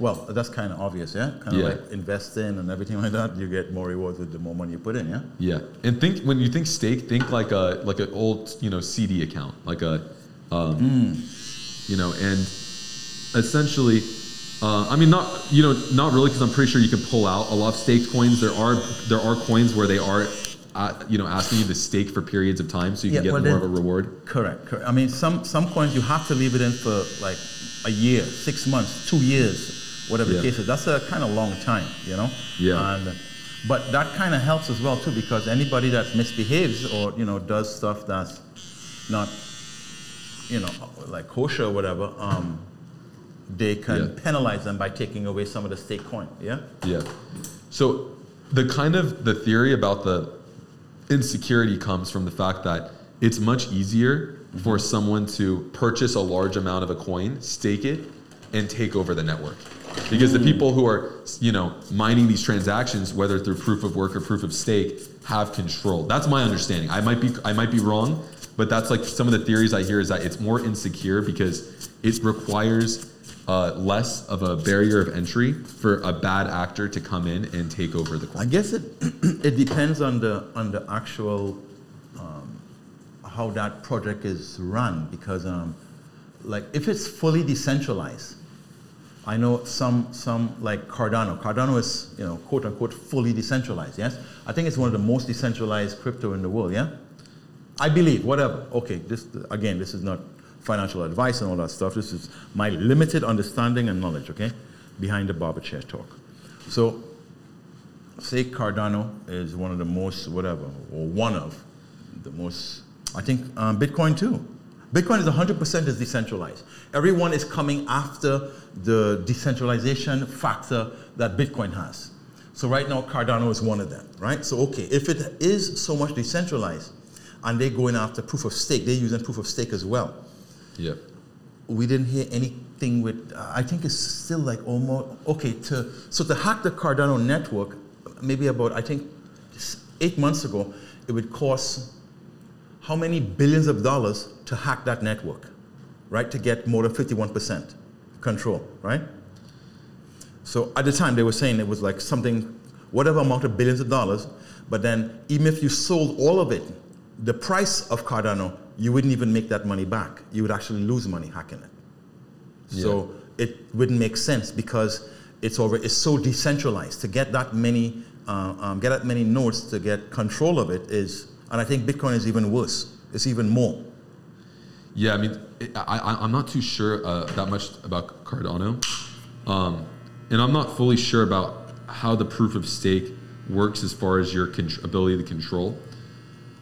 Well, that's kind of obvious, yeah. Kind of Yeah. like investing and everything like that. You get more rewards with the more money you put in, yeah. Yeah. And think when you think stake, think like a like an old, you know, CD account. Like a um, you know, and essentially uh, I mean, not you know, not really, because I'm pretty sure you can pull out a lot of staked coins. There are there are coins where they are, uh, you know, asking you to stake for periods of time, so you can get well, more of a reward. Correct, correct. I mean, some some coins you have to leave it in for like a year, six months, two years, whatever Yeah. the case is. That's a kind of long time, you know. Yeah. And, but that kind of helps as well too, because anybody that misbehaves or you know does stuff that's not, you know, like kosher or whatever, um, they can Yeah. penalize them by taking away some of the stake coin. Yeah. Yeah. So the kind of the theory about the insecurity comes from the fact that it's much easier for someone to purchase a large amount of a coin, stake it, and take over the network. Because the people who are, you know, mining these transactions, whether through proof of work or proof of stake, have control. That's my understanding. I might be I might be wrong, but that's like some of the theories I hear is that it's more insecure because it requires uh, less of a barrier of entry for a bad actor to come in and take over the I guess it [clears throat] it depends on the on the actual um, how that project is run because um, like if it's fully decentralized, I know some some like Cardano. Cardano is you know quote unquote fully decentralized. Yes, I think it's one of the most decentralized crypto in the world. Yeah, I believe whatever. Okay, this again this is not financial advice and all that stuff. This is my limited understanding and knowledge. Okay, behind the barber chair talk. So say Cardano is one of the most whatever or one of the most I think um, Bitcoin too. Bitcoin is 100% is decentralized. Everyone is coming after the decentralization factor that Bitcoin has. So right now Cardano is one of them, right? So okay, if it is so much decentralized and they're going after proof of stake, they're using proof of stake as well Yeah. we didn't hear anything with uh, i think it's still like almost okay to so to hack the cardano network maybe about i think eight months ago it would cost how many billions of dollars to hack that network right to get more than 51% control right? So at the time they were saying it was like something whatever amount of billions of dollars but then even if you sold all of it the price of cardano you wouldn't even make that money back. You would actually lose money hacking it. So it wouldn't make sense because it's already it's so decentralized. To get that many uh, um, get that many nodes to get control of it is, and I think Bitcoin is even worse. It's even more. Yeah, I mean, it, I, I'm not too sure uh, that much about Cardano, um, and I'm not fully sure about how the proof of stake works as far as your con- ability to control.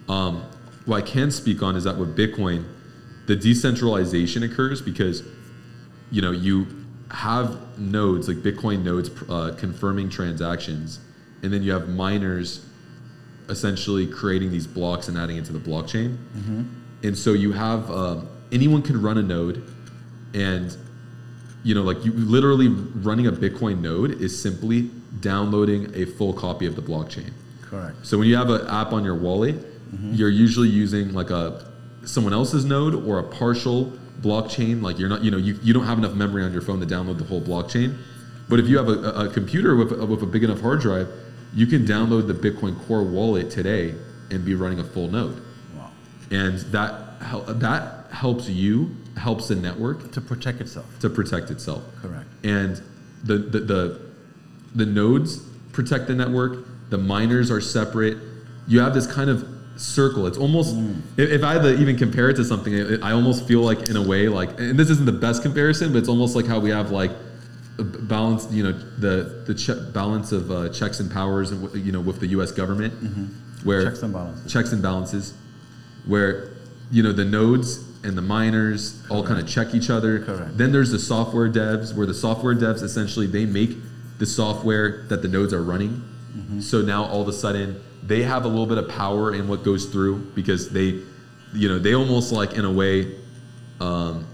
Um, what I can speak on is that with Bitcoin, the decentralization occurs because you know you have nodes like Bitcoin nodes uh, confirming transactions, and then you have miners essentially creating these blocks and adding it to the blockchain. And so you have um, anyone can run a node, and you know, like you literally running a Bitcoin node is simply downloading a full copy of the blockchain. Correct. So when you have an app on your wallet, you're usually using like a someone else's node or a partial blockchain. Like you're not, you know, you, you don't have enough memory on your phone to download the whole blockchain. But if you have a, a a computer with, with a big enough hard drive, you can download the Bitcoin Core wallet today and be running a full node. Wow. And that that helps you, helps the network To protect itself. to protect itself. Correct. And the, the, the, the nodes protect the network, the miners are separate. You have this kind of circle. It's almost, mm. if, if I had to even compare it to something, I almost feel like, in a way, like, and this isn't the best comparison, but it's almost like how we have like balance, you know, the, the che- balance of uh, checks and powers, and you know, with the U.S. government, where Checks and balances. checks and balances, where you know the nodes and the miners all kind of check each other. Correct. Then there's the software devs, where the software devs essentially they make the software that the nodes are running. So now all of a sudden they have a little bit of power in what goes through because they, you know, they almost like in a way, um,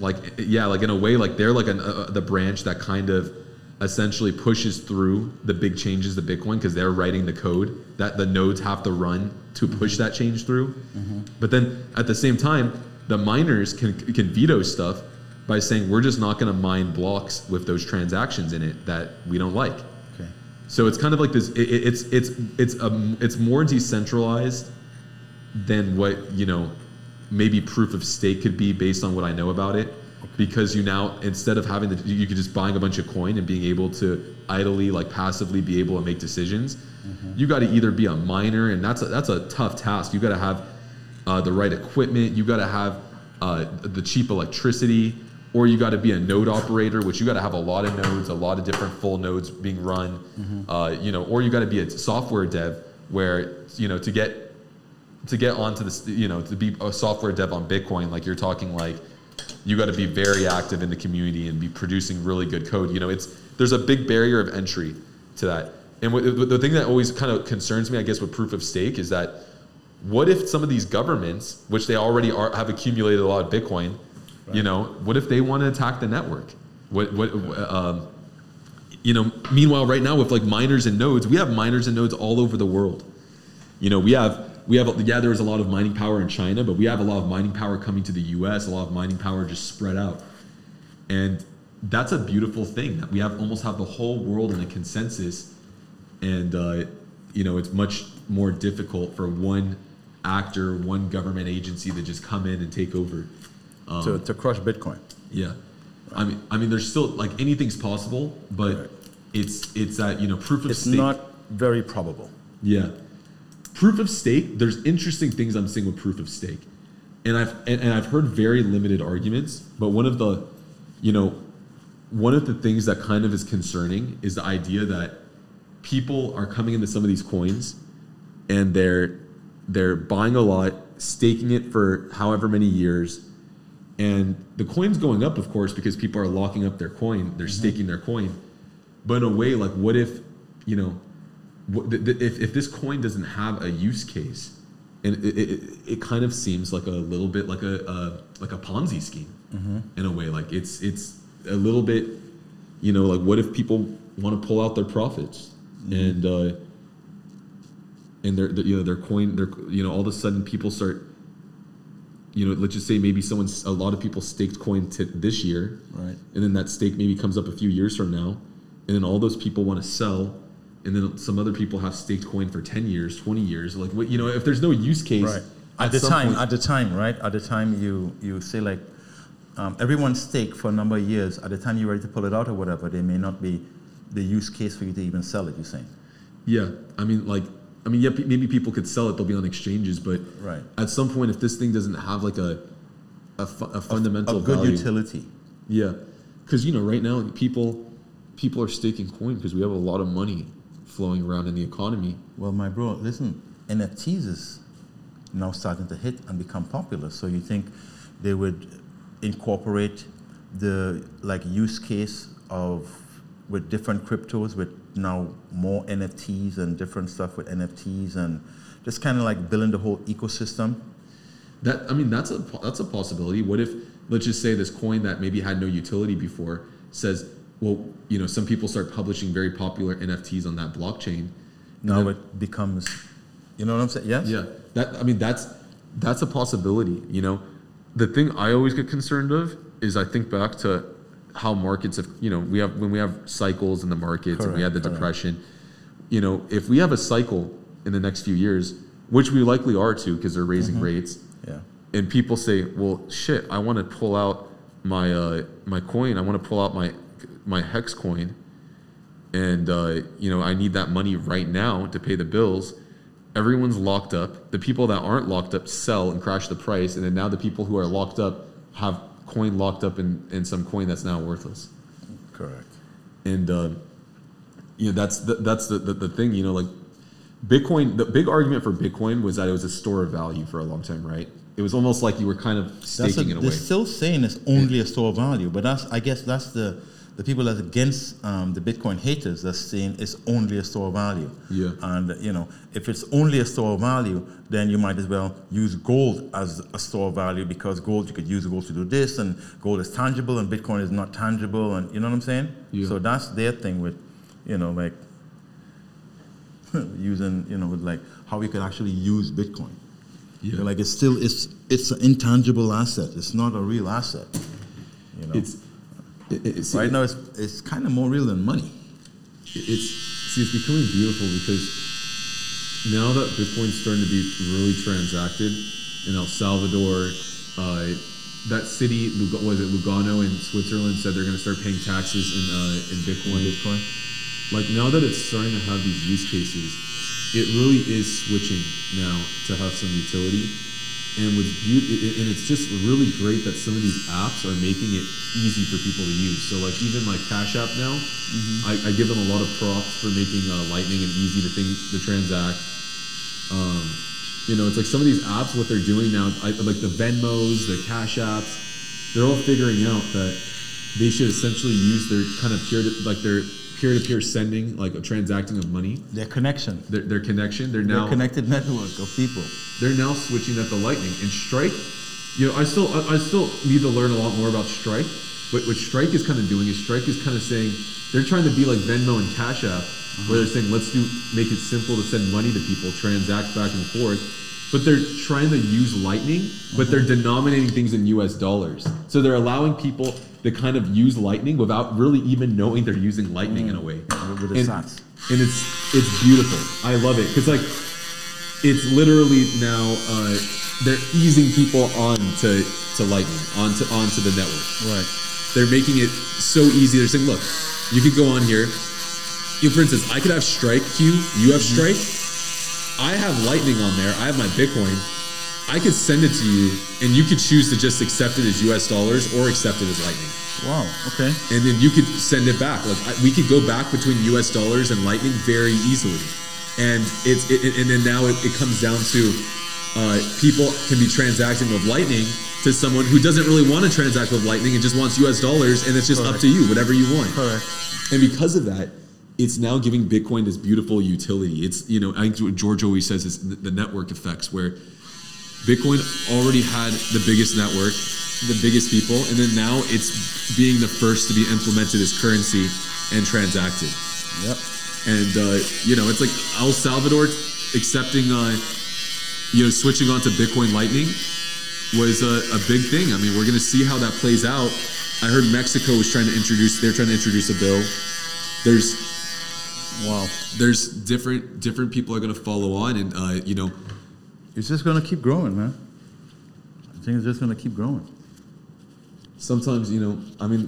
like yeah, like in a way, like they're like an, uh, the branch that kind of essentially pushes through the big changes to Bitcoin because they're writing the code that the nodes have to run to push that change through. But then at the same time, the miners can can veto stuff by saying we're just not going to mine blocks with those transactions in it that we don't like. Okay. So it's kind of like this. It- it's it's it's um it's more decentralized than what you know maybe proof of stake could be based on what I know about it. Because you now instead of having to you could just buying a bunch of coin and being able to idly like passively be able to make decisions. You got to either be a miner and that's a, that's a tough task. You got to have uh, the right equipment. You got to have uh, the cheap electricity, or you got to be a node operator, which you got to have a lot of nodes, a lot of different full nodes being run. Uh, you know, or you got to be a software dev, where you know to get to get onto this, you know, to be a software dev on Bitcoin, like you're talking like you got to be very active in the community and be producing really good code. You know, it's there's a big barrier of entry to that. And what, the the thing that always kind of concerns me, I guess, with proof of stake is that what if some of these governments, which they already are, have accumulated a lot of Bitcoin, you know, what if they want to attack the network? What what um, you know? Meanwhile, right now with like miners and nodes, we have miners and nodes all over the world. You know, we have we have yeah, there is a lot of mining power in China, but we have a lot of mining power coming to the U.S. A lot of mining power just spread out, and that's a beautiful thing that we have almost have the whole world in a consensus, and uh, you know, it's much more difficult for one actor, one government agency to just come in and take over. Um, to, to crush Bitcoin. yeah, I mean, I mean, there's still like anything's possible, but Right. it's it's that you know proof of stake. It's stake. not very probable. Yeah. Proof of stake, there's interesting things I'm seeing with proof of stake. And I've and, and I've heard very limited arguments, but one of the you know, one of the things that kind of is concerning is the idea that people are coming into some of these coins and they're they're buying a lot, staking it for however many years, and the coin's going up, of course, because people are locking up their coin, they're mm-hmm. staking their coin. But in a way, like, what if, you know, what, th- th- if, if this coin doesn't have a use case, and it, it, it- kind of seems like a little bit like a, a like a Ponzi scheme in a way. Like it's it's a little bit, you know, like what if people want to pull out their profits? And uh, and their, their you know their coin their you know all of a sudden people start you know let's just say maybe someone's a lot of people staked coin to this year. Right. and then that stake maybe comes up a few years from now. And then all those people want to sell and then some other people have staked coin for 10 years 20 years like what you know if there's no use case Right. At the time, point- at the time, right? At the time, you you say like, um, everyone's stake for a number of years. At the time you're ready to pull it out or whatever, there may not be the use case for you to even sell it. You're saying, yeah i mean like i mean yeah pe- maybe people could sell it they'll be on exchanges but Right. at some point if this thing doesn't have like a a, fu- a fundamental a good value, utility. Yeah, because you know, right now people people are staking coin because we have a lot of money flowing around in the economy. Well, my bro, listen, NFTs is now starting to hit and become popular. So you think they would incorporate the like use case of with different cryptos with now more NFTs and different stuff with NFTs and just kind of like building the whole ecosystem. That I mean, that's a that's a possibility. What if let's just say this coin that maybe had no utility before says, well, you know, some people start publishing very popular NFTs on that blockchain. Now then- it becomes, you know what I'm saying? Yes. Yeah, that I mean that's that's a possibility. You know, the thing I always get concerned of is I think back to how markets have you know we have when we have cycles in the markets and we had the correct. depression. You know, if we have a cycle in the next few years, which we likely are to because they're raising Mm-hmm. rates, Yeah. and people say, "Well, shit, I want to pull out my uh, my coin. I want to pull out my my hex coin, and uh, you know, I need that money right now to pay the bills." Everyone's locked up. The people that aren't locked up sell and crash the price, and then now the people who are locked up have coin locked up in, in some coin that's now worthless. Correct. And uh, you know, that's the, that's the, the the thing. You know, like Bitcoin. The big argument for Bitcoin was that it was a store of value for a long time, right? It was almost like you were kind of That's a, staking it they're still saying it's only a store of value, but that's I guess that's the the people that's against um, the Bitcoin haters that's saying it's only a store of value. Yeah. And you know, if it's only a store of value, then you might as well use gold as a store of value because gold you could use gold to do this, and gold is tangible, and Bitcoin is not tangible, and you know what I'm saying? Yeah. So that's their thing with, you know, like [laughs] using you know with like how we could actually use Bitcoin. Yeah. Like it's still it's it's an intangible asset. It's not a real asset. You know. It's it, it, see, right now it's it's kind of more real than money. it's see it's becoming beautiful because now that Bitcoin's starting to be really transacted in El Salvador, uh, that city Lug- was it Lugano in Switzerland said they're going to start paying taxes in uh, in Bitcoin. Bitcoin. Like now that it's starting to have these use cases, it really is switching now to have some utility. And beautiful, and it's just really great that some of these apps are making it easy for people to use. So like even like Cash App now, I, I give them a lot of props for making uh, Lightning and easy to think to transact. Um, you know, it's like some of these apps, what they're doing now, I, like the Venmos, the Cash Apps, they're all figuring out that they should essentially use their kind of peer like their peer-to-peer sending, like a transacting of money, Their connection. their, their connection. They're Their now connected network of people. they're now switching that to Lightning and Strike. You know, I still I, I still need to learn a lot more about Strike. But what Strike is kind of doing is Strike is kind of saying they're trying to be like Venmo and Cash App, where they're saying let's do make it simple to send money to people, transact back and forth. But they're trying to use Lightning, but they're denominating things in U.S. dollars. So they're allowing people to kind of use Lightning without really even knowing they're using Lightning in a way. With the and, sats. and it's it's beautiful. I love it because like it's literally now uh, they're easing people on to, to Lightning, onto onto the network. Right. They're making it so easy. They're saying, look, you could go on here. You, for instance, I could have Strike Q. You have Strike. I have Lightning on there. I have my Bitcoin. I could send it to you, and you could choose to just accept it as U.S. dollars or accept it as Lightning Wow. Okay. and then you could send it back. Like I, we could go back between U.S. dollars and Lightning very easily, and it's it, and then now it, it comes down to uh, people can be transacting with Lightning to someone who doesn't really want to transact with Lightning and just wants U.S. dollars, and it's just up to you, whatever you want. Correct. And because of that, it's now giving Bitcoin this beautiful utility. It's you know I think what George always says is the, network effects where Bitcoin already had the biggest network, the biggest people, and then now it's being the first to be implemented as currency and transacted. Yep. And uh, you know, it's like El Salvador accepting, uh, you know, switching onto Bitcoin Lightning was a, a big thing. I mean, we're going to see how that plays out. I heard Mexico was trying to introduce. They're trying to introduce a bill. There's Wow. there's different different people are going to follow on, and uh, you know, It's just gonna keep growing, man. I think it's just gonna keep growing. sometimes you know i mean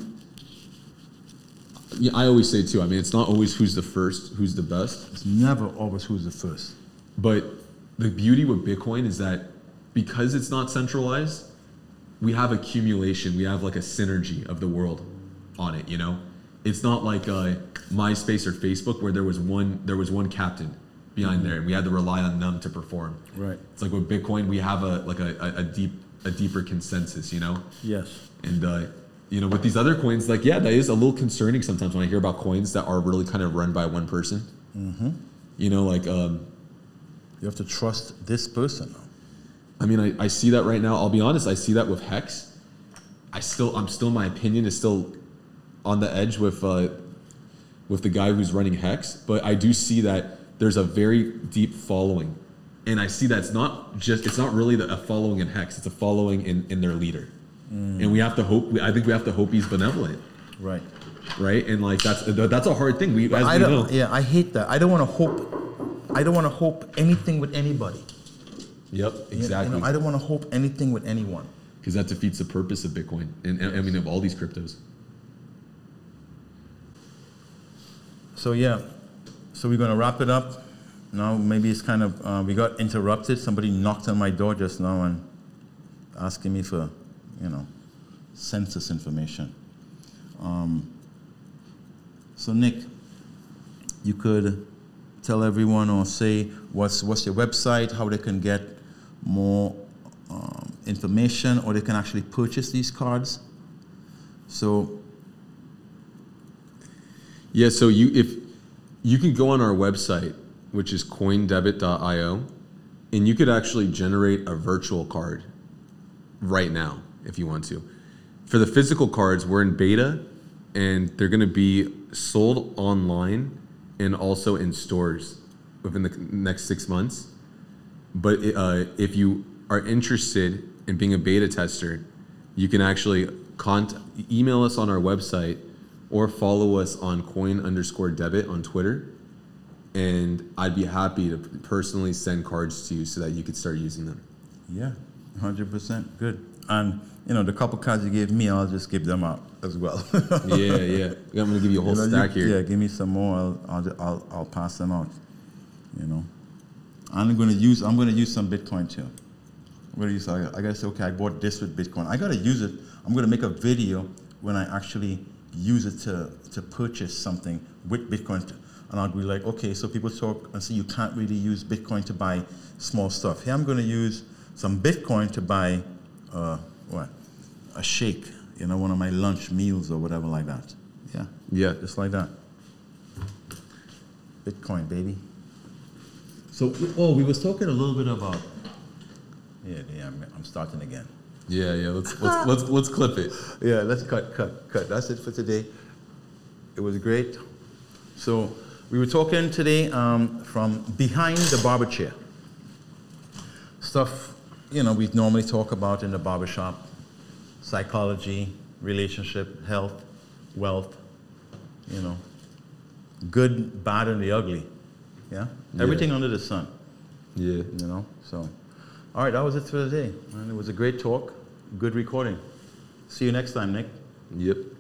yeah, i always say too i mean it's not always who's the first who's the best It's never always who's the first. but the beauty with bitcoin is that because it's not centralized we have accumulation we have like a synergy of the world on it you know it's not like uh, myspace or facebook where there was one there was one captain behind there and we had to rely on them to perform Right. it's like with bitcoin we have a like a, a, a deep a deeper consensus you know Yes. And uh, you know, with these other coins, like yeah, that is a little concerning sometimes when I hear about coins that are really kind of run by one person. Mm-hmm. You know, like um, You have to trust this person. I mean, I, I see that right now. I'll be honest, I see that with Hex. I still, I'm still, my opinion is still on the edge with uh, with the guy who's running Hex, but I do see that there's a very deep following, and I see that it's not just, it's not really the, a following in Hex, it's a following in in their leader, and we have to hope. I think we have to hope he's benevolent. Right. right? And like that's that's a hard thing. We as I we don't. know. Yeah, I hate that. I don't want to hope. I don't want to hope anything with anybody. Yep, exactly. You know, I don't want to hope anything with anyone. because that defeats the purpose of Bitcoin and, and I mean of all these cryptos. So yeah, so we're gonna wrap it up. Now maybe it's kind of uh, we got interrupted. Somebody knocked on my door just now and asking me for, you know, census information. Um, so Nick, you could tell everyone or say what's what's your website, how they can get more um, information, or they can actually purchase these cards. So Yeah, so you if you can go on our website, which is coindebit.io, and you could actually generate a virtual card right now if you want to. For the physical cards, we're in beta and they're going to be sold online and also in stores within the next 6 months. But uh, if you are interested in being a beta tester, you can actually cont- email us on our website or follow us on coin underscore debit on Twitter. And I'd be happy to personally send cards to you so that you could start using them. Yeah, hundred percent good. And you know, the couple cards you gave me, I'll just give them out as well. [laughs] yeah, yeah. I'm gonna give you a whole You know, stack you- here. Yeah, give me some more. I'll, I'll, I'll, I'll pass them out. You know, I'm gonna use. I'm gonna use some Bitcoin too. I'm gonna use. I, I gotta say, okay, I bought this with Bitcoin. I gotta use it. I'm gonna make a video when I actually use it to to purchase something with Bitcoin. And I'll be like, okay, so people talk and say you can't really use Bitcoin to buy small stuff. Here, I'm gonna use some Bitcoin to buy uh, what a shake. You know, one of my lunch meals or whatever like that. Yeah. Yeah. Just like that. Bitcoin, baby. So, oh, we was talking a little bit about. Yeah, yeah, I'm, I'm starting again. Yeah, yeah. Let's let's let's let's clip it. Yeah, let's cut, cut, cut. That's it for today. It was great. So, we were talking today um, from behind the barber chair. Stuff, you know, we normally talk about in the barbershop psychology, relationship, health, wealth, you know, good, bad, and the ugly. Yeah? Yeah. Everything under the sun, Yeah. you know? So, all right, that was it for today. And it was a great talk, good recording. See you next time, Nick. Yep.